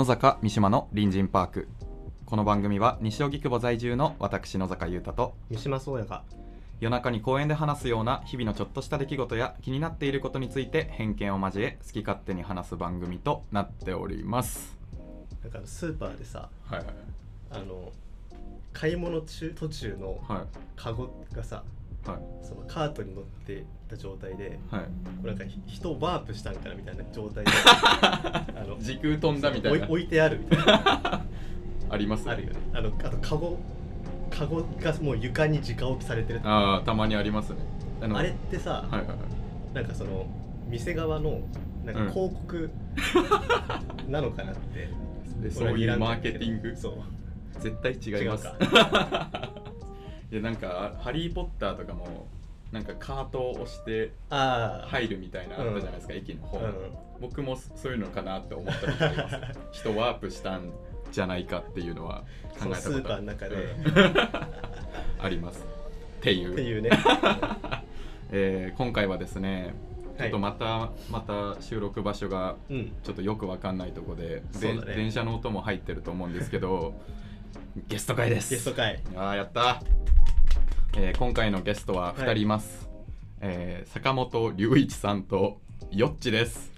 野坂三島の隣人パーク。この番組は西荻窪在住の私野坂優太と三島宗也が夜中に公園で話すような日々のちょっとした出来事や気になっていることについて偏見を交え好き勝手に話す番組となっております。なんかスーパーでさはいはい。あの買い物中途中のはい。カゴがさはい。そのカートに乗ってた状態ではい。これなんかひ人をワープしたんかなみたいな状態で あの時空飛んだみたいな。置置いてあるみたいな。ありますあるよね。あのあとカゴカゴがもう床に直置きされてるああたまにありますね。あれってさ、はいはいはい。なんかその店側のなんかうん。広告 なのかなって、でそういうマーケティング。そう。絶対違いますいやなんか「ハリー・ポッター」とかもなんかカートを押してああ入るみたいなのあったじゃないですか、駅の方、うん。僕もそういうのかなって思ったことあります。人ワープしたんじゃないかっていうのは考えたことスーパーの中で、あります。っていう。っていうね。えー今回はですねちょはいっとまた、また収録場所がうん。ちょっとよくわかんないとこでそうだね。で電車の音も入ってると思うんですけどゲスト会です。ゲスト会。あーやった、えー今回のゲストは2人います、えー坂本龍一さんとよっちです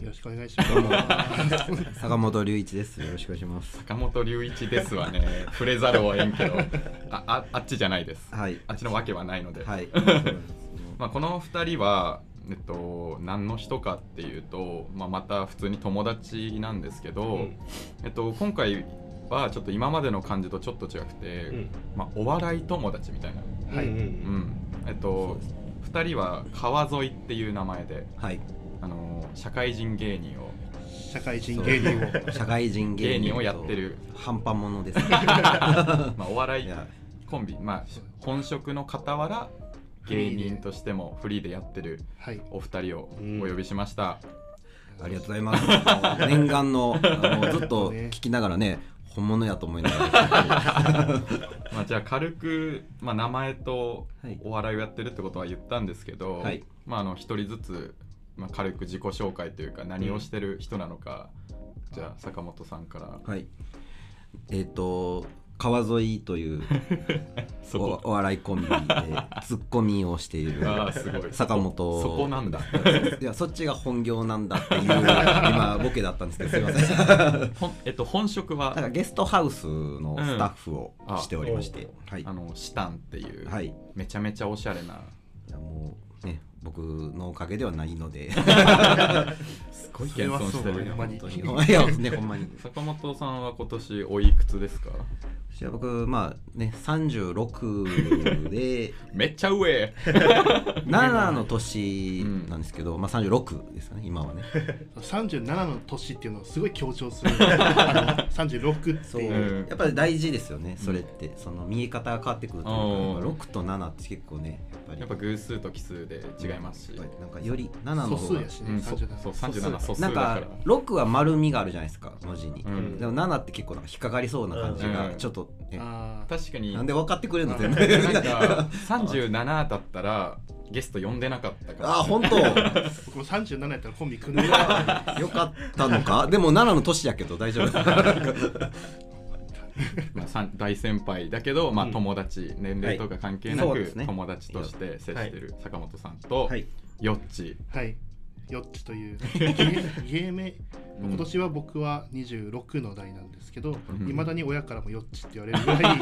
よろしくお願いします。坂本龍一です。よろしくお願いします。坂本龍一ですはね触れざるをえんけどあああっちじゃないです、はい。あっちのわけはないので、はい。まあ、この2人は、えっと、何の人かっていうと、まあ、また普通に友達なんですけど、うんえっと、今回はちょっと今までの感じとちょっと違くて、うん。まあ、お笑い友達みたいな、はい。うんうんうん。えっと、2人は川沿いっていう名前ではい。あの社会人芸人を。社会人芸人を。社会人芸人をやってる、半端者です、ね。まあ、お笑いコンビ、まあ、本職の傍ら芸人としてもフリーでやってるはい。お二人をうん。お呼びしました。ありがとうございます。念願のあのずっと聞きながらね、本物やと思いながら。まあ、じゃあ軽く、まあ、名前とはいお笑いをやってるってことは言ったんですけど、はいまあ、あの一人ずつ、まあ、軽く自己紹介というか何をしてる人なのか、じゃあ坂本さんからはい。えっ、と川沿いという おお笑いコンビでツッコミをしている坂本。そこなんだ。いやそっちが本業なんだっていう 今ボケだったんですけどすいません。えっと本職は？なんかゲストハウスのスタッフをうん。しておりまして、はい。あのシタンっていう、はい。めちゃめちゃおしゃれな。いやもうね僕のおかげではないので。すごい謙遜してるそれはそうほんまに。本当に。いやねほんまに。坂本さんは今年おいくつですか？じゃあ僕まあね36 で。めっちゃ上。7の年なんですけど、まあ36ですかね今はね。37の年っていうのをすごい強調する。あの36そう、っていう。やっぱり大事ですよねそれって、その見え方が変わってくるというかうん。やっぱ6と7って結構ねやっぱり。やっぱ偶数と奇数で違いますし、やっぱりなんかより7の方が。素数やしね。うん、そ37そう37素数なんだから。か6は丸みがあるじゃないですか文字に、うん。でも7って結構なんか引っかかりそうな感じがうん。ちょっと、ね。あー。確かに。なんで分かってくれるの？全なん然か37だったらゲスト呼んでなかったから。あ本当。僕も37やったらコンビ組んで。る わよかったのか？でも7の年やけど大丈夫。まあ、さん大先輩だけど、まあ、うん。友達、年齢とか関係なく、そうですね。友達として接してる坂本さんと、はい。よっち。はい。ヨッチという。芸芸名うん今年は僕は26の代なんですけどうん。いま、未だに親からもヨッチって言われるぐらい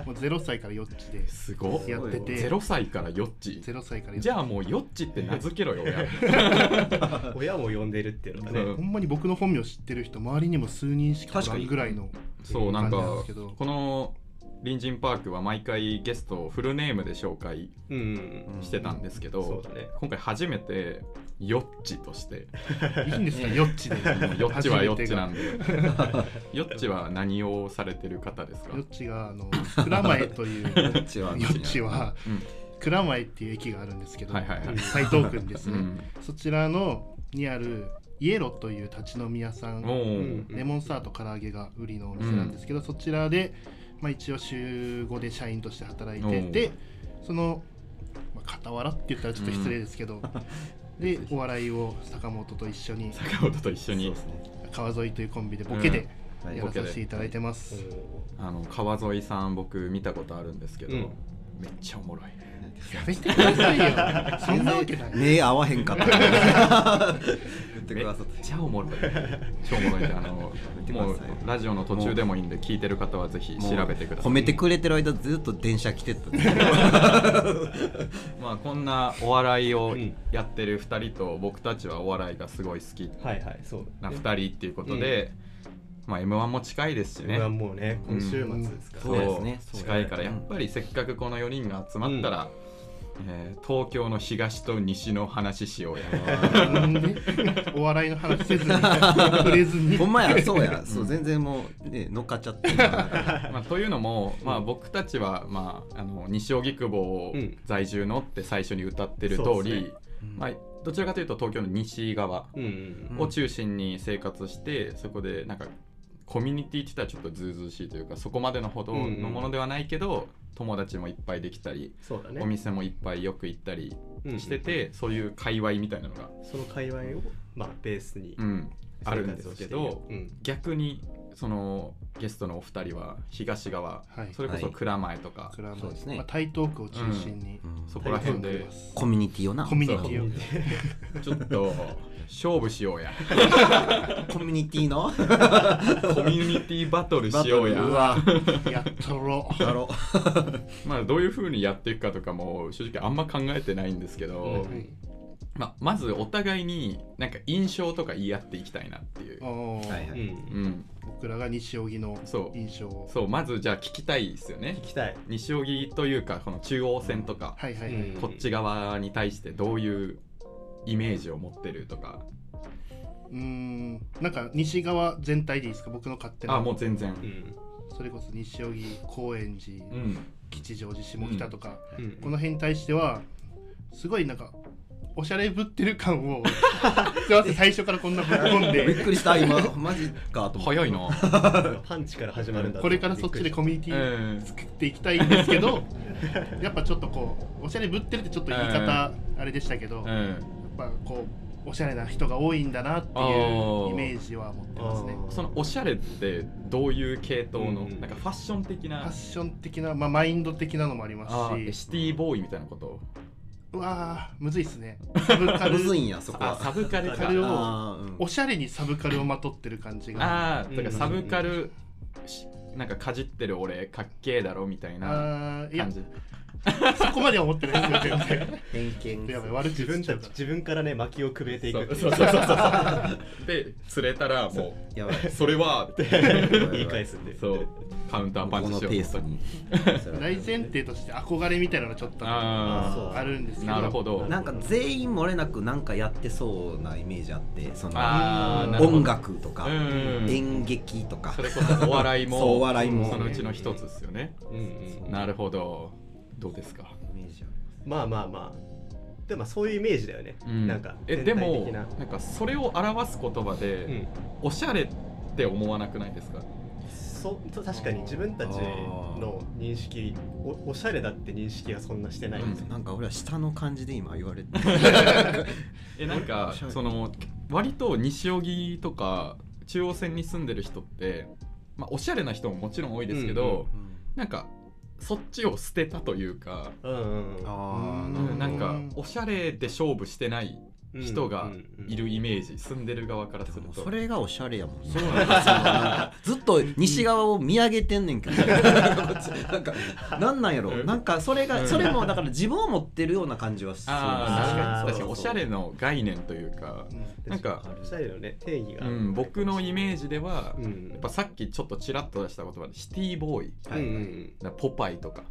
もう0歳からヨッチですごっ。やってて。0歳からよっち。0歳からヨッチじゃあもうよっちって名付けろよ親 親も呼んでるっていうのがね、う。んほんまに僕の本名知ってる人周りにも数人しかおらんぐらいのそうなんかこの隣人パークは毎回ゲストをフルネームで紹介うんうん。してたんですけど、そうだね。今回初めてよっちとして。いいんですかヨッチで。もうよっちはよっちなんで。でよっちは何をされてる方ですか？ヨッチがあの蔵前というヨッチはッチはうん。蔵前っていう駅があるんですけどはいはいはい。台東区にですね、うん。そちらのにあるイエロという立ち飲み屋さん。レモンサワーと唐揚げが売りのお店なんですけど、そちらで、まあ、一応週5で社員として働いててその、まあ、傍らって言ったらちょっと失礼ですけど、でお笑いを坂本と一緒に。坂本と一緒に。川沿いというコンビでボケではい。やらさせていただいてます、あの川沿さん僕見たことあるんですけど、うん。めっちゃおもろいやめてくださいよ。そんなわけない。目合わへんかった言ってめっくださってちゃおもろい。超おもろい。あのもうてください。ラジオの途中でもいいんで聞いてる方はぜひ調べてください。褒めてくれてる間ずっと電車来てたまあこんなお笑いをうんやってる2人と僕たちはお笑いがすごい好き。はいはいそう。な2人っていうことで、まあ m 1も近いですしね。ねもうね今週末ですから。そう。ですね。近いからやっぱりせっかくこの4人が集まったら、えー東京の東と西の話しようや。なんで？お笑いの話せずに触れずに。ほんまやそうや。そう全然もうね乗っかっちゃってる。まあ、というのも、まあ、僕たちは、まあ、あの西荻窪うん在住のって最初に歌ってる通り、そうですね。まあ、どちらかというと東京の西側を中心に生活して、そこでなんかコミュニティって言ったらちょっとずうずうしいというかそこまでのほどのものではないけど、友達もいっぱいできたり、そうだね。お店もいっぱいよく行ったりうんしてて、そういう界隈みたいなのが、その界隈をまあベースにうん、あるんですけど、うん。逆にそのゲストのお二人は東側、はい。それこそ蔵前とか、クラブそうですね。まあ、台東区を中心に。うん。そこら辺で。コミュニティをな。コミュニティを。ちょっと勝負しようや。コミュニティの？コミュニティバトルしようや。やっとろ。うだろ。まあどういう風にやっていくかとかも正直あんま考えてないんですけど、うんはいまあ、まずお互いになんか印象とか言い合っていきたいなっていう、おー。はいはい。うん。うん、僕らが西荻のそう。印象。をそうまずじゃあ聞きたいですよね。聞きたい。西荻というかこの中央線とか、はいはいはい、うん。こっち側に対してどういうイメージを持ってるとか。うーん。なんか西側全体でいいですか？僕の勝手な。あもう全然。うん。それこそ西荻高円寺、うん。吉祥寺下北とか、うん。この辺に対してはすごいなんかおしゃれぶってる感をすいません最初からこんなぶっ込ん びっでくりした今。マジかと思って。早いな。パンチから始まるんだこれからそっちでコミュニティうん作っていきたいんですけど やっぱちょっとこうおしゃれぶってるってちょっと言い方あれでしたけど、やっうんぱこうおしゃれな人が多いんだなってあいうー。イメージは持ってますね。そのおしゃれってどういう系統の、うん。なんかファッション的な？ファッション的な、まあ、マインド的なのもありますし。シティボーイみたいなこと？うわーむずいっすね。サブカル。むずいんやそこあはサブカルかサブカルをおしゃれにサブカルをまとってる感じが。ああだからうんサブカルしなんかかじってる俺かっけえだろみたいなあーいや感じ そこまでは思ってないですよ全然。偏見やばい悪口自分た。ち自分からね薪をくべていくっていそうそうそうそう。で釣れたらも やばい。うそれはって 言い返すんで。そうカウンターパンチしようペースに。大前提として憧れみたいなのがちょっとああるんですけど。なるほど。なんか全員漏れなくなんかやってそうなイメージあってそのあーなるほど。音楽とかうん。演劇とか。それこそお笑いもお笑いも。そのうちの一つですよね。うんうん。なるほどどうですか？イメージあるまあまあまあ。でもまあそういうイメージだよね、うん。なんかえ全でも体的な。なんかそれを表す言葉で、うん。おしゃれって思わなくないですか？そ確かに。自分たちの認識おおしゃれだって認識がそんなしてない、うんなんか俺は下の感じで今言われて えなんかその割と西荻とか中央線に住んでる人って、まあ、おしゃれな人ももちろん多いですけど、なんかそっちを捨てたというか、うんうんなん。かうん。おしゃれで勝負してない人がいるイメージ、ー住んでる側からすると。それがおしゃれやもんね。そうなんかずっと西側を見上げてんねんけど。なんかなんなんやろ？うん。なんかそれうん。がそれもだから自分を持ってるような感じはする。ああ確かに確かにそうおしゃれの概念というか、なんかおしゃれのね定義が、うん、僕のイメージでは、うん。やっぱさっきちょっとちらっと出した言葉でシティボーイ。うんうんポパイとか。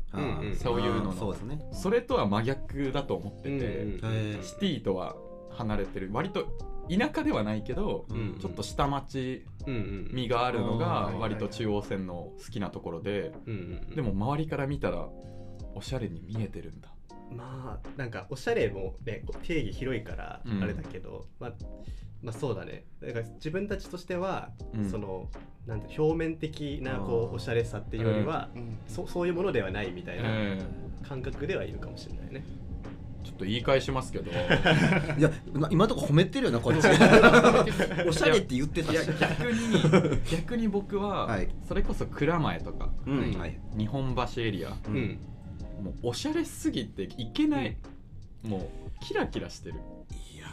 そういうのの。そうですね。それとは真逆だと思ってて、シティとは離れてる。割と田舎ではないけど、うん。ちょっと下町うんうん。味があるのが割と中央線の好きなところでうんうんでも周りから見たらおしゃれに見えてるんだ。まあなんかおしゃれもね定義広いからうん。あれだけど、まあまあそうだね。だから自分たちとしては、うん。そのなんて表面的なこうおしゃれさっていうよりは、うん。そそういうものではないみたいなえ感覚ではいるかもしれないね。えちょっと言い返しますけど。いやな今のとこ褒めてるよなこっち。おしゃれって言ってたいやし逆に 逆に僕は、はい。それこそ蔵前とかうん。はい。日本橋エリアうん。うんもうおしゃれすぎていけない、もうキラキラしてる。いや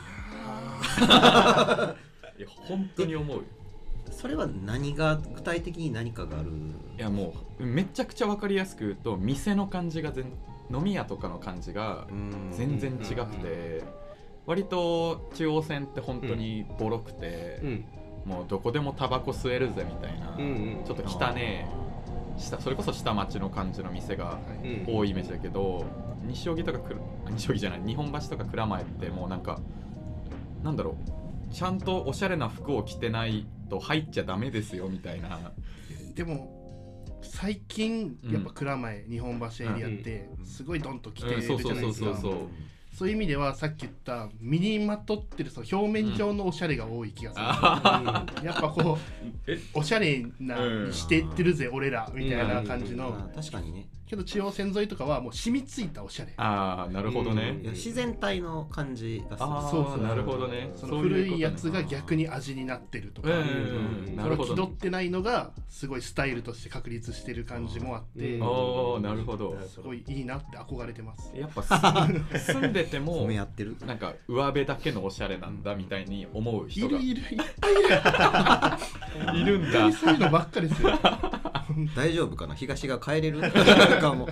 いや本当に思うよ。それは何が具体的に何かがある？いやもうめちゃくちゃ分かりやすく言うと店の感じが全飲み屋とかの感じがうん。全然違くて割と中央線って本当にボロくて、うん。もうどこでもタバコ吸えるぜみたいな、ちょっと汚ねえ下それこそ下町の感じの店がうん多いイメージだけど西荻とか西荻じゃない日本橋とか蔵前ってもうなんかなんだろうちゃんとおしゃれな服を着てないと入っちゃダメですよみたいな。でも最近うん。やっぱ蔵前、日本橋エリアってすごいドンと来てるじゃないですか、うんそうそうそうそう。そういう意味ではさっき言った身にまとってるその表面上のおしゃれが多い気がする、あやっぱこ え？うおしゃれなうんしてってるぜ、俺らみたいな感じの、あ確かにねけど中央線沿いとかはもう染みついたおしゃれ。あーなるほどね、自然体の感じがする。そうそう。なるほどね。その古いやつが逆に味になってるとか、うんう気取ってないのがすごいスタイルとして確立してる感じもあって、うんああなるほど。すごいいいなって憧れてます。やっぱす 住んでて褒もめ合ってる。なんか上辺だけのおしゃれなんだみたいに思うい人が。いるいる。いっぱいいるるんだそういうのばっかですよ。大丈夫かな？東が帰れる？かも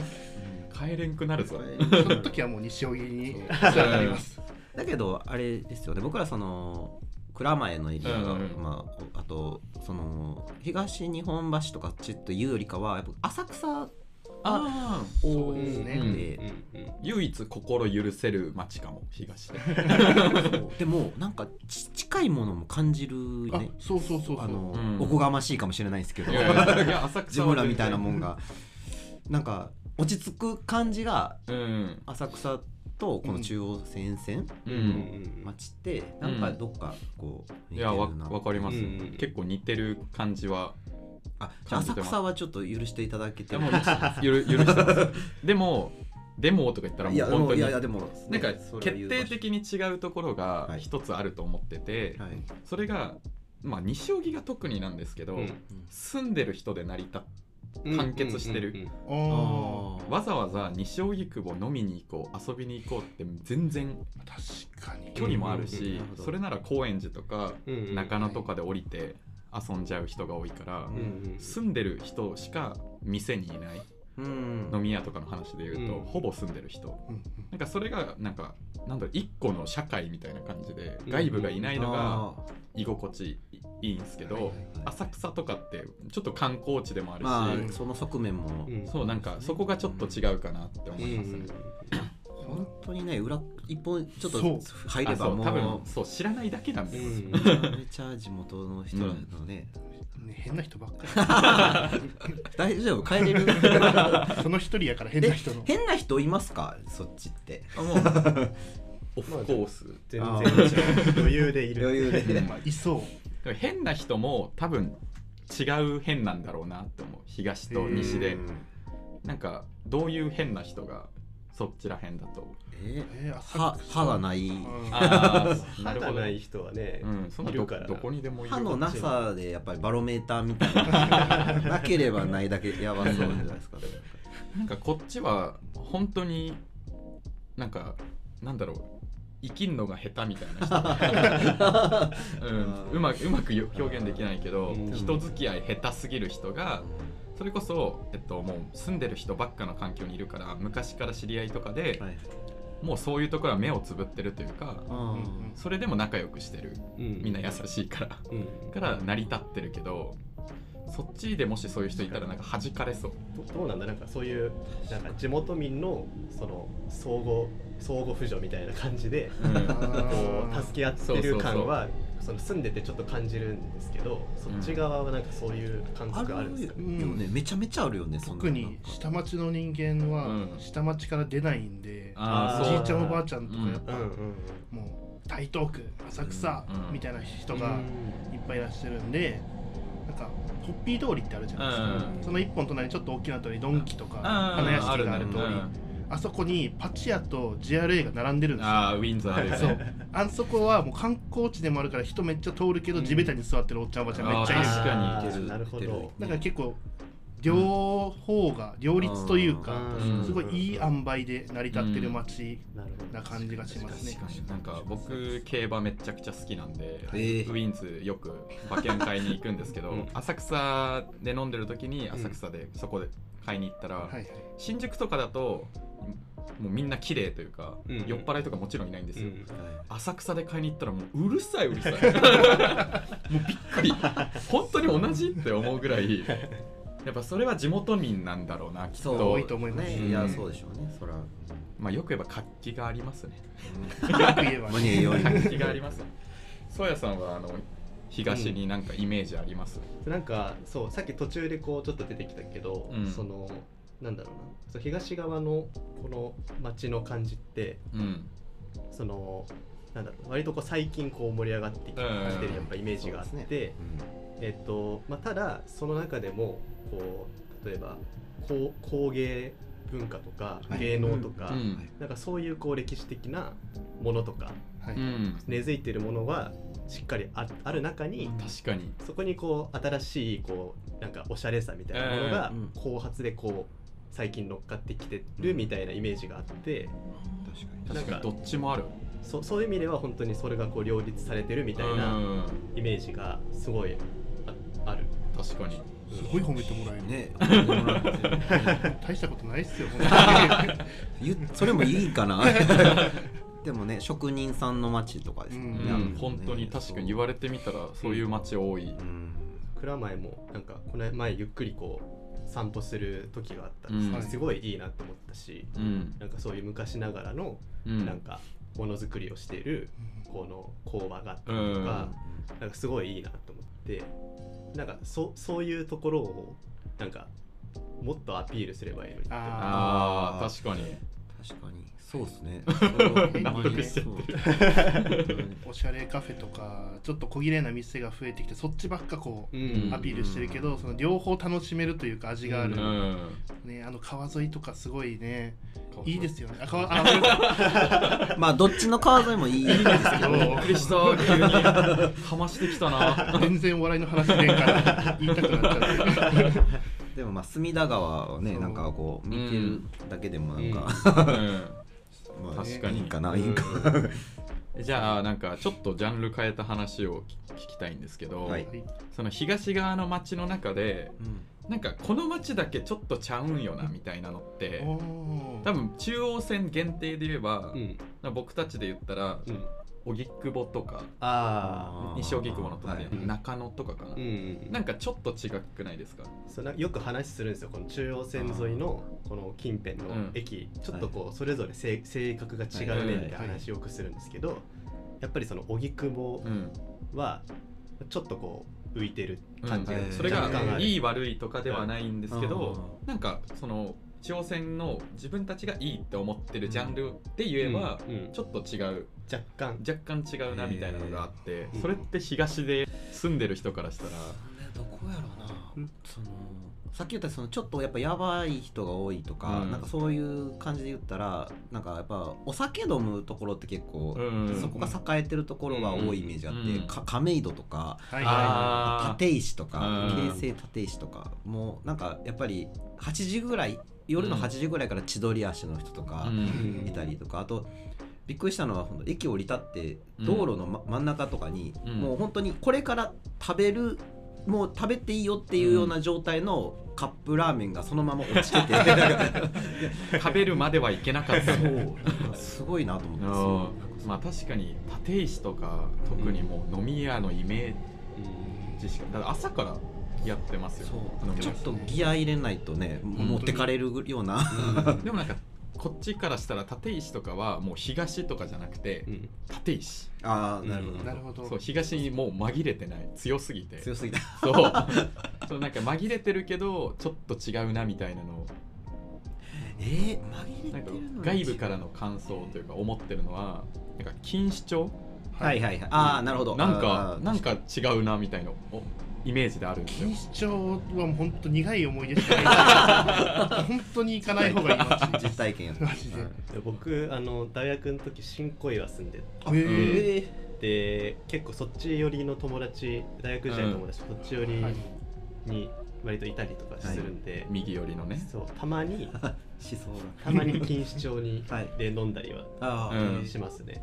帰れんくなるぞ。その時はもう西荻にります。だけどあれですよね。僕らその蔵前のエリアが、うんうんまあ、あとその東日本橋とかちょっというよりかはやっぱ浅草ああそうですね。うんで、唯一心許せる街かも東ででもなんかち近いものも感じるあねそうそうそう。あの、うんおこがましいかもしれないですけどいやいやいや浅草自は分らみたいなもんがなんか落ち着く感じがうん。浅草とこの中央線線ううん。ん町ってなんかどっかこういやわ似てるなわかります、うん。結構似てる感じはあじゃあ浅草はちょっと許していただけてでもゆる許してます。でもでもとか言ったらもう本当に。いやいやでもなんか決定的に違うところがはい。一つあると思ってて、はい。それがまあ西荻が特になんですけど、うん。住んでる人で成り立っうん完結してる。わざわざ西荻窪飲みに行こう遊びに行こうって全然あ確かに。距離もあるうんし、それなら高円寺とか中野とかで降りて遊んじゃう人が多いから、住んでる人しか店にいない。うん飲み屋とかの話で言うと、うん。ほぼ住んでる人。なんかそれがなんかなんだろう一個の社会みたいな感じでうん。外部がいないのがあ居心地いいんですけど、はいはいはい浅草とかってちょっと観光地でもあーるし、まあその側面も。うん。そうなんかそこがちょっと違うかなって思いますね。本当にね裏一本ちょっと入ればもう。多分うそう知らないだけなんですよ、うん。めちゃ地元の人らのねね変な人ばっか 大丈夫帰れる？り。その一人やから変な人の。変な人いますか？そっちって。あもう。オフコース。全あ然余裕でいる。余裕で。まあいそう。変な人も多分違う変なんだろうなって思う。東と西で。うん。なんかどういう変な人がそっちら辺だと。ええー、浅歯草歯がない。うん。ああ歯がない。人はねうんそんないるからどどこにでもいる歯のなさでやっぱりバロメーターみたいな。なければないだけやばそうじゃないですか。なんかこっちは本当になんかなんだろう。生きんのが下手みたいな人、うん、うまくうまくよ表現できないけど、うん。人付き合い下手すぎる人がそれこそ、えっと、もう住んでる人ばっかの環境にいるから昔から知り合いとかで、はい。もうそういうところは目をつぶってるというかあそれでも仲良くしてる。みみんな優しいから。うん。から成り立ってるけどそっちでもしそういう人いたらなんか弾かれそう。どどうなんだ？なんかそういうなんか地元民のその相互相互扶助みたいな感じでこーう助け合ってる感はその住んでてちょっと感じるんですけどそっち側はなんかそういう感あ覚あるんですか？るよね。めちゃめちゃあるよね特に下町の人間はうん。下町から出ないんで、おじいちゃんおばあちゃんとかやっぱ、うん。うんもう台東区浅草うん。みたいな人うん。がいっぱいいらっしゃるんでなんかポッピー通りってあるじゃないですか、うん。その一本隣にちょっと大きな通りドンキとかあ花屋敷がある通り。ねああそこにパチ屋と JRA が並んでるんですよ。ああウィンズあるよそう。ねあそこはもう観光地でもあるから人めっちゃ通るけど、地べたに座ってるおっちゃんおばちゃんめっちゃいる。あー確かにあー似てる。なるほど。だから結構両方が両立というかうん。すごいいい塩梅で成り立ってる街なるほどな感じがしますね。なんか僕競馬めちゃくちゃ好きなんで、えー。ウィンズよく馬券買いに行くんですけど、うん。浅草で飲んでる時に浅草でそこで買いに行ったら、はいはい。新宿とかだともうみんな綺麗というか、うん酔っ払いとかもちろんいないんですよ、うん浅草で買いに行ったらもううるさいうるさい。もうびっくり。本当に同じって思うぐらいやっぱそれは地元民なんだろうなきっそうと。多いと思います。ねいやそうでしょうね。そらまあよく言えば活気がありますね。よく言えば 活気があります そうやさんはあの東になんかイメージあります、なんかそうさっき途中でこうちょっと出てきたけど、うん。そのなんだろうな。そう東側のこの街の感じってうん。そのなんだろう割とこう最近こう盛り上がってきてるうん。やっぱイメージがあって、えっとまあ、ただその中でもこう例えば工工芸文化とかはい。芸能とか、うん。なんかそういうこう歴史的なものとかはい。うん。根付いてるものがしっかりあある中に、確かに。そこにこう新しいこうなんかおしゃれさみたいなものがうん。後発でこう最近乗っかってきてるみたいなイメージがあって確か確かにどっちもある。そそういう意味では本当にそれがこう両立されてるみたいなうん。イメージがすごいあある。確かに。すごい褒めてもらえる、にね 大したことないっすよ それもいいかな でもね職人さんの町とかですもん。ねうん。本当に確かに言われてみたらそう。いう街多い、うん。蔵前もなんかこの前ゆっくりこう散歩する時があったんです。けど、うん。すごいいいなって思ったし、うん。なんかそういう昔ながらのうん。なんかものづくりをしているこの工場があったりうん。とか、なんかすごいいいなと思ってなんかそそういうところをなんかもっとアピールすればいいのにあ確かに。確かにそうですね。納得しちゃそう おしゃれカフェとかちょっと小綺麗な店が増えてきてそっちばっかこう、うん。アピールしてるけどその両方楽しめるというか味がある、うん。ね、あの川沿いとかすごいねい。いいですよね。あ川あ まあどっちの川沿いもいいですけど。びっくりした急にかましてきたな。全然お笑いの話でんから言いたくなっちゃってでもまあ隅田川をねなんかこう見てるだけでもなんか、うんまあ確かに。いいかないいかじゃあなんかちょっとジャンル変えた話を聞きたいんですけど、はい。その東側の街の中でうん。なんかこの街だけちょっとちゃうんよなみたいなのって多分中央線限定で言えば、うん。僕たちで言ったらうん荻窪とかあ西荻窪のとかではい。中野とかかな、あ、うんなんかちょっと違くないですか？そうなよく話するんですよこの中央線沿いのこの近辺のうん。駅、ちょっとこうそれぞれ性性格が違うねみたいな話よくするんですけど、やっぱりその荻窪うん、はちょっとこう浮いてる感じがうん。えーそれがいい悪いとかではないんですけど、うなんかその中央線の自分たちがいいって思ってるジャンルで言えば、ちょっと違う若干。若干違うなみたいなのがあって、うんそれって東で住んでる人からしたら、どこやろうな。そのさっき言ったそのちょっとやっぱやばい人が多いとか、うん。なんかそういう感じで言ったらなんかやっぱお酒飲むところって結構、うん。そこが栄えてるところが多いイメージあって、うん。か亀戸とかはいあー。立石とかうん。京成立石とかもうなんかやっぱり8時ぐらい夜のうん。8時ぐらいから千鳥足の人とかうん。いたりとか、あとびっくりしたのは駅降り立って道路の、ま真ん中とかに、うん。もう本当にこれから食べるもう食べていいよっていうような状態のカップラーメンがそのまま落ちてて。食べるまではいけなかった。そう。すごいなと思ってうん。まあ確かに立石とか特にもう飲み屋のイメージしかだから朝からやってますよ。そう。飲み屋。ちょっとギア入れないとね持ってかれるような、でもなんかこっちからしたら立石とかはもう東とかじゃなくてうん。立石。ああなるほど、なるほど。そう東にもう紛れてない。強すぎて。強すぎた。そう。そうなんか紛れてるけどちょっと違うなみたいなのをえー、紛なんかれてるの外部からの感想というか思ってるのはなんか錦糸町？はいはいはい。ああなるほど。なんかあーなんか違うなみたいな。おイメージであるんですよ。錦糸町はもう本当苦い思い出しかない。本当に行かない方がいい街。実体験やったマジで。僕あの大学の時新小岩住んでへえで結構そっち寄りの友達大学時代の友達、そっち寄りはいに割といたりとかするんで、右寄りのね。そうたまにーしそうたまに錦糸町に、はい。で飲んだりはしますね、え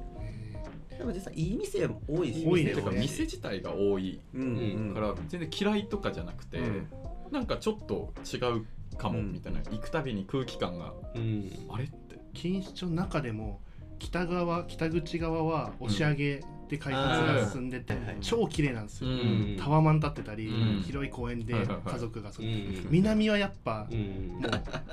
でも実際いい店多いし多いね。てか店自体が多いから全然嫌いとかじゃなくて、うん。なんかちょっと違うかもうんみたいな、行くたびに空気感がうん。あれって。ー錦糸町の中でも北側北口側は押上で開発が進んでて、超綺麗なんですよ、うん。タワマン立ってたり、うん。広い公園で家族がそこ、うん南はやっぱ、うんもう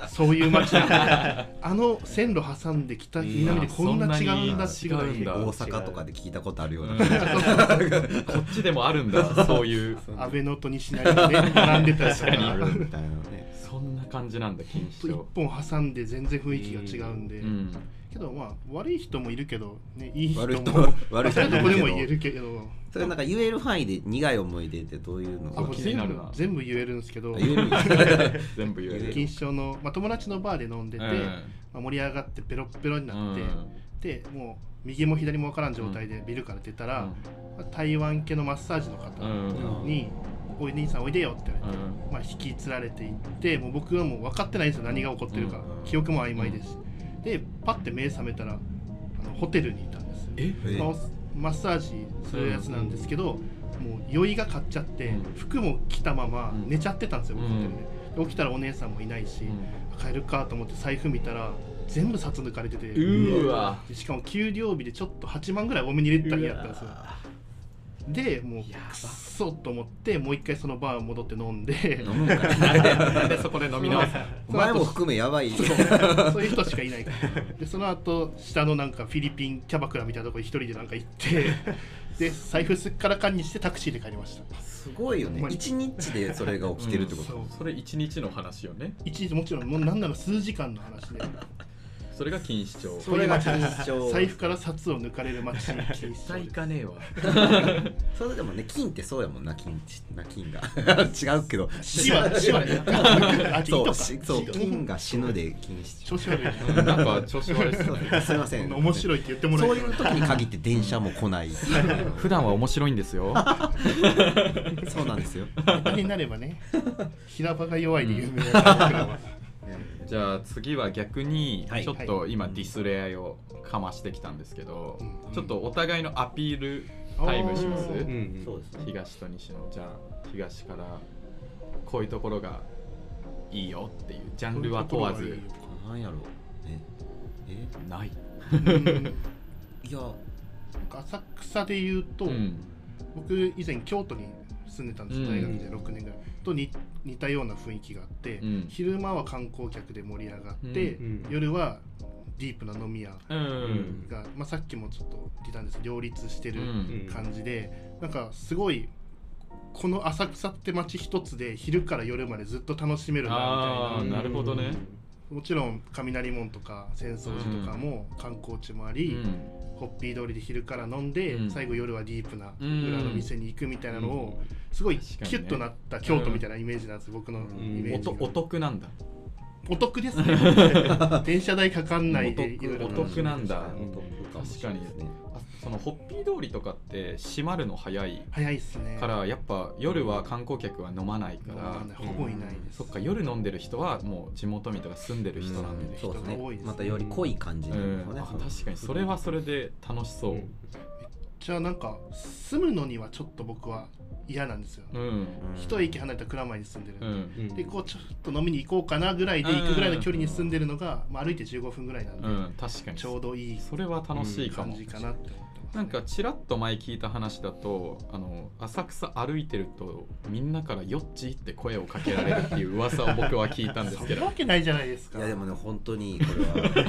そういう街なんだ あの線路挟んで北南でこんな違うんだっていう大阪とかで聞いたことあるような、うん。こっちでもあるんだそう。いう。安倍のと西成がね並んでたりとか。みたいなね。そんな感じなんだ錦糸一町本挟んで全然雰囲気が違うんで、うんけどまあ悪い人もいるけど、ね、いい人も悪い人も悪い人それはどこでもいる言えるけど。それなんか言える範囲で苦い思い出ってどういうの？あもう全部気になるな。全部言えるんですけど。あ言える。全部言える。錦糸町の、まあ、友達のバーで飲んでて、うん。まあ、盛り上がってペロッペロになって、でもう右も左も分からん状態でビルから出たら、まあ台湾系のマッサージの方うん。に「おい兄さんおいでよ」って言われて、うん。まあ、引きつられていってもう僕はもう分かってないんですよ。何が起こってるか、うん。記憶も曖昧です、でパッて目覚めたらあのホテルにいたんです。よえ？えまあおマッサージするやつなんですけど、もう酔いが勝っちゃって、うん。服も着たままうん。寝ちゃってたんですよ、ホテルで。で起きたらお姉さんもいないし、帰るかと思って財布見たら全部札抜かれてて。しかも給料日でちょっと8万ぐらい多めに入れてた日やったんですよでもうやばくっそと思ってもう一回そのバー戻って飲んで。飲むんかい。な んでそこで飲み直す。お前も含めやばい。そう。そういう人しかいないから。でその後下のなんかフィリピンキャバクラみたいなところに一人でなんか行ってで財布すっからかんにしてタクシーで帰りました。すごいよね。まあ一日でそれが起きてるってこと、そう。それ一日の話よね。一日もちろんもうなんなら数時間の話でそれが錦糸町。それが 錦糸町。財布から札を抜かれる街。に禁止絶対行かねえわ。それでもね金ってそうやもんな金な金が。違うけど。死は死はねあそうそう死金が死ぬで金し調子悪いなんか調子悪いっすねすいません。面白いって言ってもらえそういう時に限って電車も来ない。普段は面白いんですよ。そうなんですよ。になればね平場が弱いで有名な僕ら。はじゃあ次は逆にはい。ちょっと今ディスレアイをかましてきたんですけど、うん。ちょっとお互いのアピールタイムします？うんそうですね。東と西のじゃあ東からこういうところがいいよっていうジャンルは問わず。なんやろええ？ない、うん。いや。浅草で言うと、うん。僕以前京都に住んでたんです、うん。大学で6年ぐらい。とに似たような雰囲気があって、うん。昼間は観光客で盛り上がって、うん。夜はディープな飲み屋うん。が、まあ、さっきもちょっと言ったんですけど両立してるうん。感じで、なんかすごいこの浅草って街一つで昼から夜までずっと楽しめるなみたいな。なるほどね。もちろん雷門とか浅草寺とかも観光地もあり、うん。ホッピー通りで昼から飲んで、うん。最後夜はディープなうん。裏の店に行くみたいなのをすごいキュッとなった京都みたいなイメージなんです、僕のイメージが。おとお得なんだ。お得ですね。電車代かかんないでお得なんだ。お得かもしれないですね。あそのホッピー通りとかって閉まるの早い早いっすね。からやっぱ夜は観光客は飲まないから、まあねほぼいないです、そっか夜飲んでる人はもう地元民とか住んでる人なんでね、そうですね。またより濃い感じうになのねあ確かにそれはそれで楽しそう、じゃあなんか住むのにはちょっと僕は嫌なんですよ、うん。一駅離れた蔵前に住んでるんで、うん。でこうちょっと飲みに行こうかなぐらいで行くぐらいの距離に住んでるのが、まあ、歩いて15分ぐらいなんで、うん。確かに。ちょうどいいそれは楽しい感じかなってなんかちらっと前聞いた話だとあの浅草歩いてるとみんなから「よっち」って声をかけられるっていう噂を僕は聞いたんですそんけどなわけないじゃないですか。いやでもね本当にこ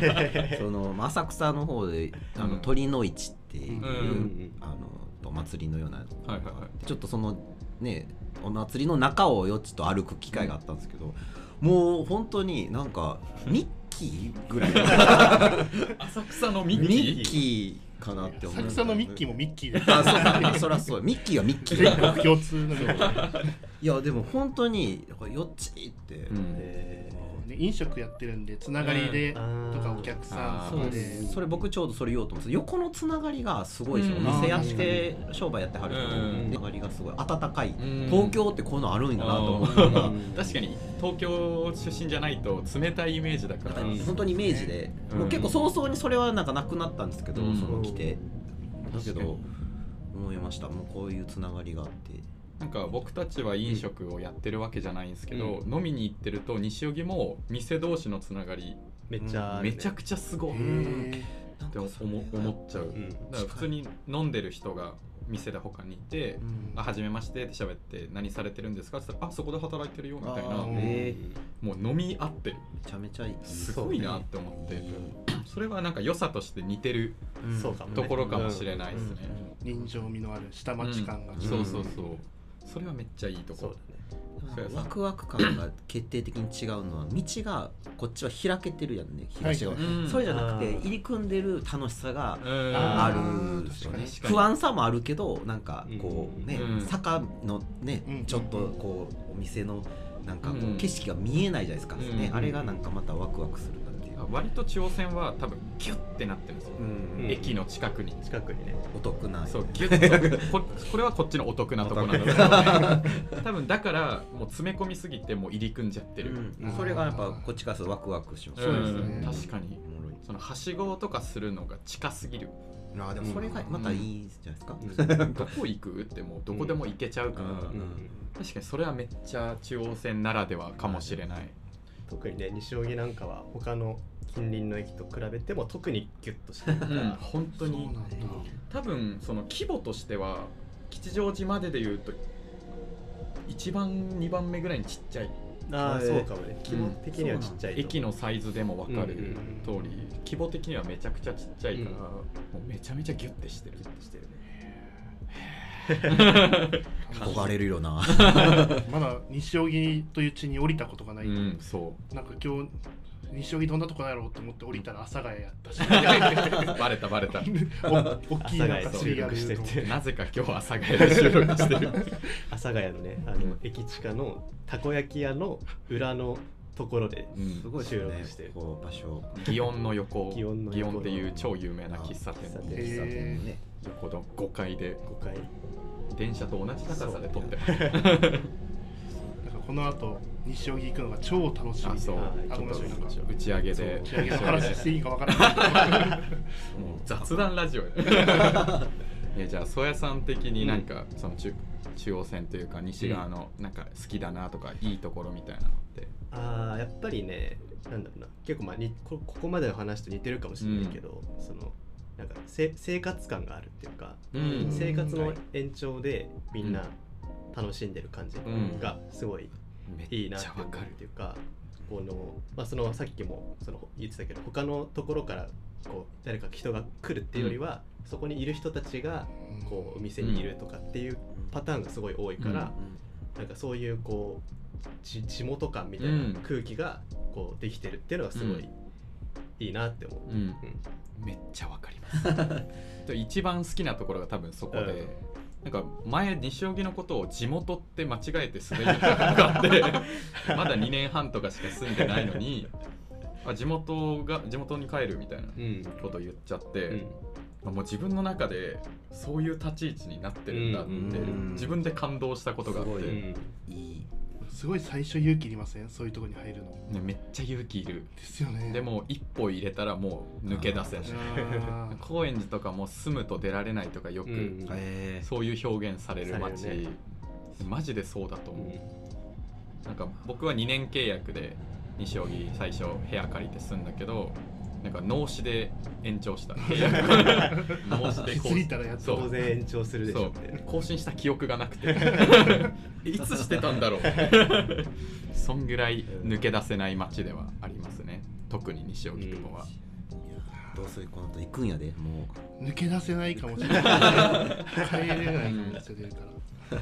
れはそのまあ浅草の方であのうん。鳥の市っていう、うんあのお祭りのようなはいはいはい。ちょっとそのねお祭りの中をよっちと歩く機会があったんですけど、もう本当になんかミッキーぐらい 浅草のミッミキー？ッキかなって思う。浅草のミッキーもミッキーで。あそうだそりゃそう。ミッキーはミッキー。共通のねいやでも本当にこれよっちって、うんえ飲食やってるんでつながりでうん。とかお客さんとかで。それ僕ちょうどそれ言おうと思って横のつながりがすごいですよ、うん。お店やって商売やってはる人うん。のつながりがすごい。温かい、うん。東京ってこういうのあるんだなと思 確かに東京出身じゃないと冷たいイメージだから、うん。本当にイメージで、うん。もう結構早々にそれはなんかなくなったんですけど、うん。その来て。だけど思いました。もうこういうつながりがあってなんか僕たちは飲食をやってるわけじゃないんですけど、う飲みに行ってると西荻も店同士のつながりめっちゃめちゃくちゃすごい。って思っちゃう、うん。だから普通に飲んでる人が店で他にいてうん「あはじめまして」って喋って「何されてるんですか?」って言ったら「あそこで働いてるよ」みたいな。もえう飲み合ってる。めちゃめちゃいい。すごいなって思って。それはなんか良さとして似てるところかもしれないですね、人情味のある下町感が。うん。そうそうそうそれはめっちゃいいとこ。そうだね。ワクワク感が決定的に違うのは道がこっちは開けてるやんね。東側、はいうん。それじゃなくて入り組んでる楽しさがうん。ああるんですよね不安さもあるけどなんかこうね、うん。坂のね、うんちょっとこうお店のなんかこう景色が見えないじゃないですか、うん。ねあれがなんかまたワクワクする割と中央線は多分ギュッてなってるんですよ、うん駅の近くに。近くにね。お得な。そうギュッと。ここれはこっちのお得なとこなんですけどね。多分だからもう詰め込みすぎてもう入り組んじゃってる、うんそれがやっぱこっちからするとワクワクします。そうですね。ん確かに。そのはしごとかするのが近すぎる。あーでもそれがまたいいじゃないですか、うん。どこ行くってもうどこでも行けちゃうから、うん。確かにそれはめっちゃ中央線ならではかもしれない、特にね西荻なんかは他の近隣の駅と比べても特にギュッとしてるかうんら、本当に。多分その規模としては吉祥寺まででいうと1番2番目ぐらいにちっちゃいああそうかもね。規模的にはちっちゃいと。駅のサイズでも分かるうんうん通り規模的にはめちゃくちゃちっちゃいから、うんもうめちゃめちゃギュッてしてる。してるね憧れるよな。まだ西荻という地に降りたことがない、うんそなんか今日西荻どんなとこだろうと思って降りたら阿佐ヶ谷やったし。うバレたバレた。お大きいなんかしててなぜか今日阿佐ヶ谷で収録してる。阿佐ヶ谷のねあの駅近のたこ焼き屋の裏のところでうん。すごい収録してるこう場所。祇園の横。祇園っていう超有名な喫茶店。の喫茶店へーね横の5階で5階電車と同じ高さで撮って。ま すなんかこの後西荻行くのが超楽しみで。あそう。あちょっと打ち上げで。打ち上げの 話していいかわからない。もう雑談ラジオや。いやじゃあ曽谷さん的になんか、その中中央線というか西側のなんか好きだなとか、いいところみたいなのって。ああやっぱりねなんだろうな。結構まあにこここまでの話と似てるかもしれないけど、そのなんかせ生活感があるっていうか、うん。生活の延長でみんな楽しんでる感じうんがすごいめいいっなって思うっちゃわかるていうか、このまあ、そのさっきもその言ってたけど他のところからこう誰か人が来るっていうよりは、そこにいる人たちがこうお店にいるとかっていうパターンがすごい多いから、なんかそういうこう地地元感みたいうん。な空気がこうできてるっていうのがすごいいいなって思う。うんめっちゃわかります。で一番好きなところが多分そこで、なんか前西荻のことを地元って間違えて滑りたがあって まだ2年半とかしか住んでないのにあ地元が地元に帰るみたいなうん。こと言っちゃって、うん。あもう自分の中でそういう立ち位置になってるんだって、うん自分で感動したことがあって、うん。いいすごい最初勇気いりません？そういうところに入るの。めっちゃ勇気いる。ですよね。でも一歩入れたらもう抜け出せ 高円寺とかも住むと出られないとかよく、うん。えそういう表現される街。ね。マジでそうだとう。思う、なんか僕は2年契約で西荻最初部屋借りて住んだけどなんか脳死で延長した。脳死で気づいたらやっとそう。当然延長するでしょ。って。更新した記憶がなくて。いつしてたんだろう。そんぐらい抜け出せない街ではありますね。特に西荻窪は、どうするこの後行くんやでも抜け出せないかもしれない。帰れない可能性出るから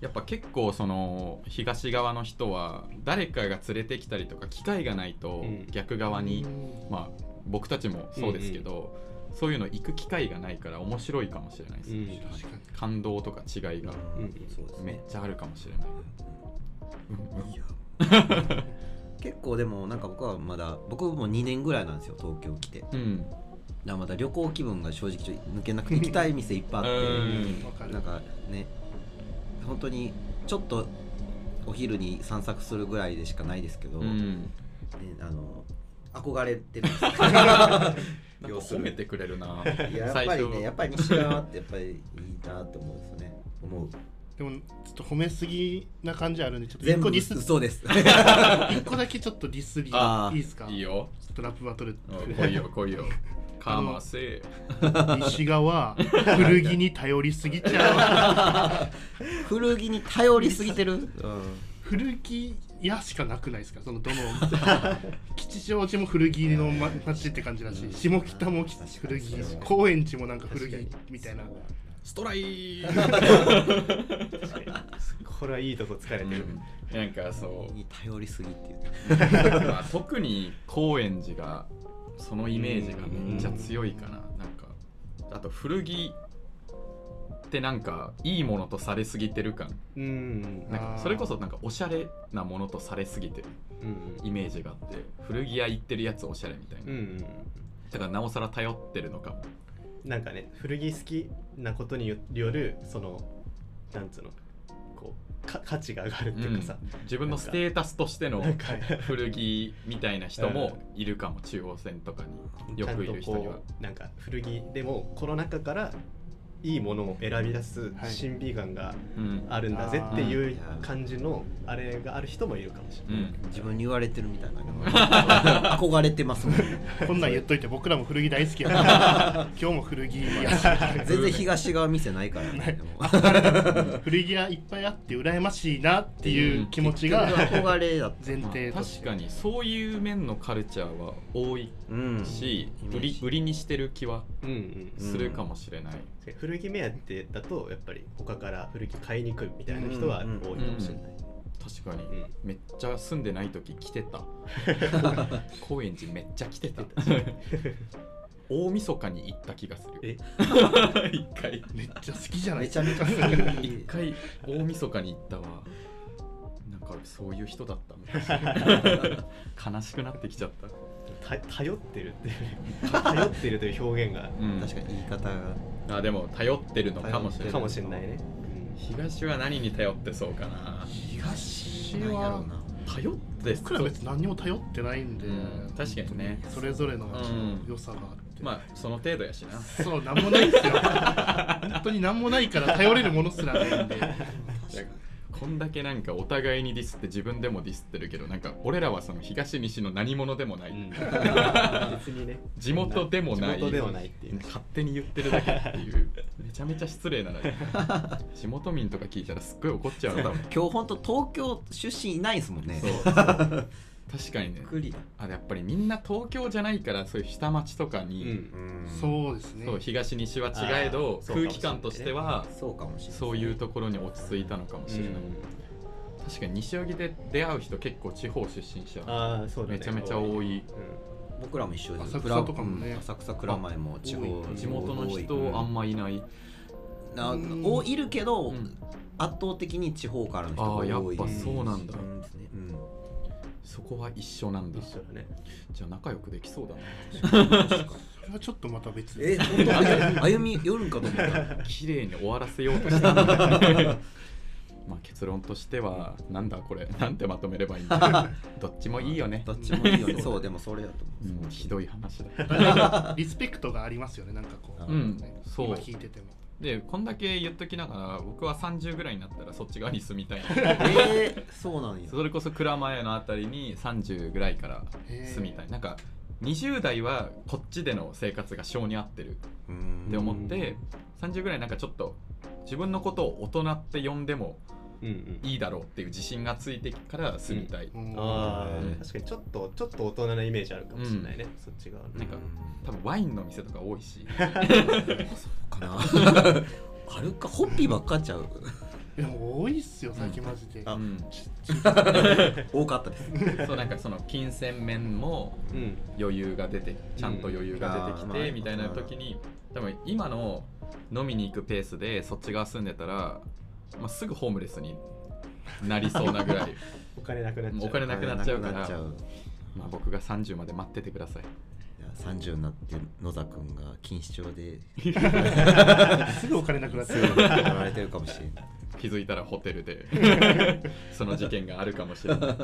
やっぱ結構その東側の人は誰かが連れてきたりとか機会がないとうん。逆側に、まあ僕たちもそうですけど、そういうの行く機会がないから面白いかもしれないです、うん。確かに感動とか違いがめっちゃあるかもしれない、うん。うん。結構でもなんか僕はまだ僕も2年ぐらいなんですよ東京来て。うん。らまだ旅行気分が正直ちょ抜けなくて行きたい店いっぱいあって。うん。なんかね本当にちょっとお昼に散策するぐらいでしかないですけど、ね、うん。あの憧れてるんですよ。なんか褒めてくれるな。いややっぱりねやっぱり西側ってやっぱりいいなと思うんですよね。思う。でもちょっと褒めすぎな感じあるんでちょっと全部一個ディス。嘘です。一個だけちょっとディスりいいですか？いいよ。ちょっとラップバトル。うん来いよ来いよかませ。西側古着に頼りすぎちゃう。古着に頼りすぎてる、うん。古着屋しかなくないですか？そのどの吉祥寺も古着のま街って感じだし下北も古着高円寺もなんか古着みたいな。ストライこれはいいとこ疲れてる、なんかそに頼りすぎっていうう、まあ、特に高円寺がそのイメージがめっちゃ強いかななんか。あと古着ってなんかいいものとされすぎてる感。うん。なんかそれこそなんかおしゃれなものとされすぎてるうん。イメージがあって古着屋行ってるやつおしゃれみたいな、うん。だからなおさら頼ってるのかも。なんかね古着好きなことによるそのなんつうの価値が上がるっていうかさ、うん。自分のステータスとしての古着みたいな人もいるかも。中央線とかに。よくいる人には。なんか古着でもこの中からいいものを選び出すはい。審美眼がうん。あるんだぜっていう感じのあれがある人もいるかもしれない。うん。自分に言われてるみたいな 憧れてますもん。こんなん言っといて僕らも古着大好きやから。今日も古着屋全然東側店ないからね。古着屋いっぱいあって羨ましいなっていう気持ちが憧れだった前まあ提として。確かにそういう面のカルチャーは多いうんし、うん売り売りにしてる気はうんうん。するかもしれない、古着目当てだとやっぱり他から古着買いに来るみたいな人は多いかもしれない。確かに、うん。めっちゃ住んでない時来てた。高円寺めっちちゃ来てた。大晦日に行った気がする。え？一回。めっちゃ好きじゃない？めちゃめちゃ好き一回大晦日に行ったわ。なんかそういう人だった昔悲しくなってきちゃった、た頼ってるっていう頼ってるという表現が。うん。確かに言い方が。あでも頼ってるのかもしれない。かも。しれないね。東は何に頼ってそうかな。東はうな頼って僕ら別に何にも頼ってないんで、うん確かにね。それぞれのうん良さがあって、まあその程度やしな。そうなんもないですよ。本当になんもないから頼れるものすらないんでこんだけなんかお互いにディスって自分でもディスってるけどなんか俺らはその東西の何者でもない、うん。別にね。地元でもない。地元でもないっていう。勝手に言ってるだけっていう。めちゃめちゃ失礼なのに。地元民とか聞いたらすっごい怒っちゃうの多分。今日本当東京出身いないですもんね。そうそう確かにね。くりだ。あやっぱりみんな東京じゃないからそういう下町とかに、うんそうですね。そう東西は違えど空気感としてはそうかもしれないそういうところに落ち着いたのかもしれない、確かに西荻で出会う人結構地方出身者ああそう。めちゃめちゃ多い僕らも一緒です浅草とかもねうん浅草蔵前も地方地元の人あんまいない、なうんおいるけど、うん圧倒的に地方からの人が多いやっぱそうなんだうんですねうんそこは一緒なんだ。一緒だね。じゃあ仲良くできそうだな。それはちょっとまた別。えで本当？歩歩み寄るんかと思った綺麗に終わらせようとしたんだ まあ結論としてはなんだこれ？なんてまとめればいいんだ？どっちもいいよね。どっちもいいよね。そうでもそれだと思う、うんひどい話だ。リスペクトがありますよね。なんかこう、うん。ねそう。今聞いててもでこんだけ言っときながら僕は30ぐらいになったらそっち側に住みたいえー、そうなんや。それこそ蔵前のあたりに30ぐらいから住みたい。なんか20代はこっちでの生活が性に合ってるうんって思って30ぐらいなんかちょっと自分のことを大人って呼んでも。いいだろうっていう自信がついてから住みたい、うん。ああうん。確かにちょっとちょっと大人なイメージあるかもしれないね。そっち側の。なんか多分ワインの店とか多いし。かな。あるかホッピーばっかちゃう。でも多いっすよ最近マジで、あ。うん。多かったです。そうなんかその金銭面もうん。余裕が出てちゃんと余裕が出てきてみたいな時に多分今の飲みに行くペースでそっち側住んでたら、まあ、すぐホームレスになりそうなぐらい。お金なくなっちゃう。お金なくなっちゃうから。まあ僕が30まで待っててください。いや30になって野田君が錦糸町で。すぐお金なくなっちゃう。取られてるかもしれない気づいたらホテルで。その事件があるかもしれない。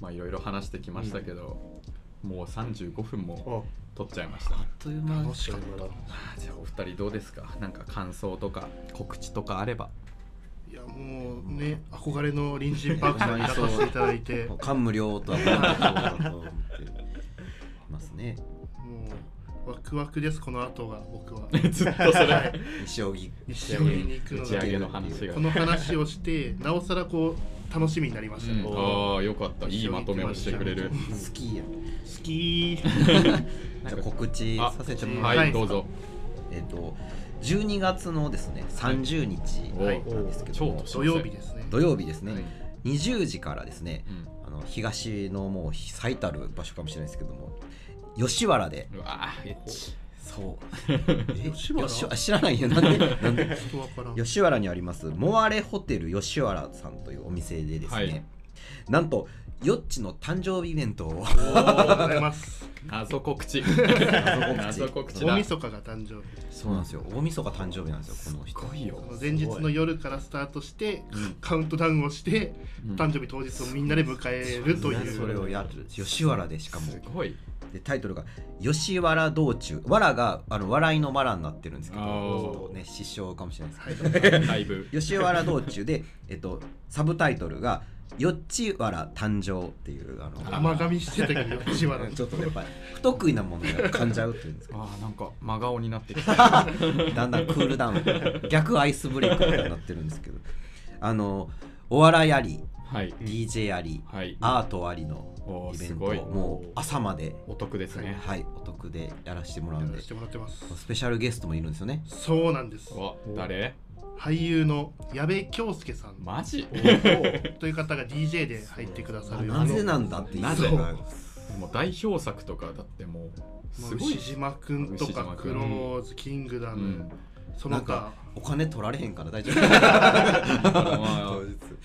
まあいろいろ話してきましたけど、もう35分もお取っちゃいました。あっという間。楽しかった。じゃあお二人どうですか？なんか感想とか告知とかあれば。いやもうね憧れの隣人パークさんに出させていただいて。も 感無量とは思ってますね。うワクワクですこの後が僕は。ずっとそれ。はい。西荻西荻に行くのが。打ち上げの話が。この話をしてなおさらこう楽しみになりました。ああよかった。いいまとめをしてくれる。好き。やき。じゃあ告知させてもらはいい、はいどうぞ。えっ、と12月のですね30日はい。なんですけども、土曜日ですね土曜日ですね、はい。20時からですねうん。あの東のもう最たる場所かもしれないですけども吉原でそう。え吉原？あ知らないよ。なんで？なんで？吉原にあります。モアレホテル吉原さんというお店でですね、はい。なんとヨッチの誕生日イベントを。ございます。謎告知。謎告知だ。大晦日が誕生日。そうなんですよ。大晦日誕生日なんですよこのす人ごいよ。その前日の夜からスタートして、うん。カウントダウンをして、うん。誕生日当日をみんなで迎えるという。それをやる。吉原でしかも。すごい。でタイトルが「吉原道中」わらがあの笑いのわらになってるんですけどね失笑かもしれないですけど、吉原道中で、えっと、サブタイトルが「よっちわら誕生」っていうあの甘噛みしてたけど吉原。ちょっとやっぱり不得意なものが噛んじゃうっていうんですか。あーなんか真顔になってきた。だんだんクールダウン。逆アイスブレイクみたいになってるんですけど。あのお笑いありはい。DJ ありはい。アートありのイベントもう朝まで。お得ですね。はいお得でやらせてもらうんで。やらせてもらってます。スペシャルゲストもいるんですよね。そうなんです。お誰？俳優の矢部恭介さん。マジ？という方が DJ で入ってくださる。なぜなんだっていうな。ぜのがもう代表作とかだってもうまあすごい。牛島くんとかクローズキングダム、うん。そのなんか他お金取られへんから大丈夫。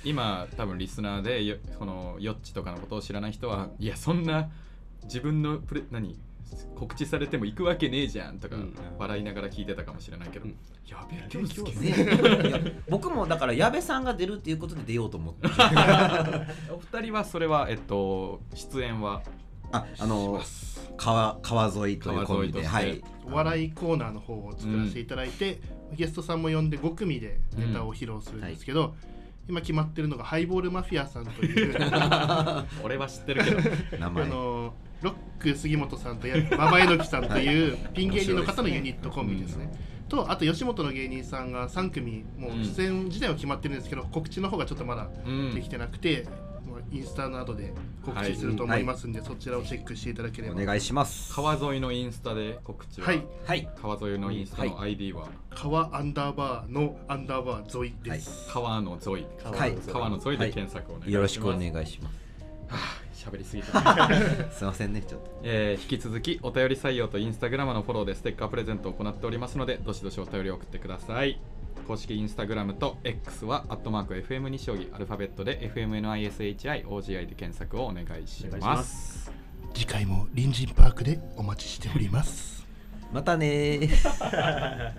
今多分リスナーでよこのヨッチとかのことを知らない人はいやそんな自分のプレ何？告知されても行くわけねえじゃんとかうん。笑いながら聞いてたかもしれないけど、うん。やべえ今日好きね。僕もだから矢部さんが出るっていうことで出ようと思って。お二人はそれはえっと出演はああの川川沿いというコンビではい。お笑いコーナーの方を作らせていただいて、ゲストさんも呼んで5組でネタを披露するんですけど、今決まってるのがハイボールマフィアさんという。俺は知ってるけど。あ名前。のロック杉本さんとや馬場えのきさんというピン芸人の方のユニットコンビですね。とあと吉本の芸人さんが3組もう出演自体は決まってるんですけど、告知の方がちょっとまだうん。できてなくて、もうインスタなどで告知すると思いますんで、そちらをチェックしていただければ。お願いします。川沿いのインスタで告知は、はい。はい。川沿いのインスタの ID は、川アンダーバーのアンダーバー沿いです、川の沿いはい川の沿いで検索をお願いします、よろしくお願いします。はあ喋りすぎた すいませんねちょっと。えー引き続きお便り採用とインスタグラムのフォローでステッカープレゼントを行っておりますのでどしどしお便りを送ってください。公式インスタグラムと X はアットマーク FM 西荻アルファベットで FMNISHIOGI で検索をお願いしまます。次回も隣人パークでお待ちしております。またねー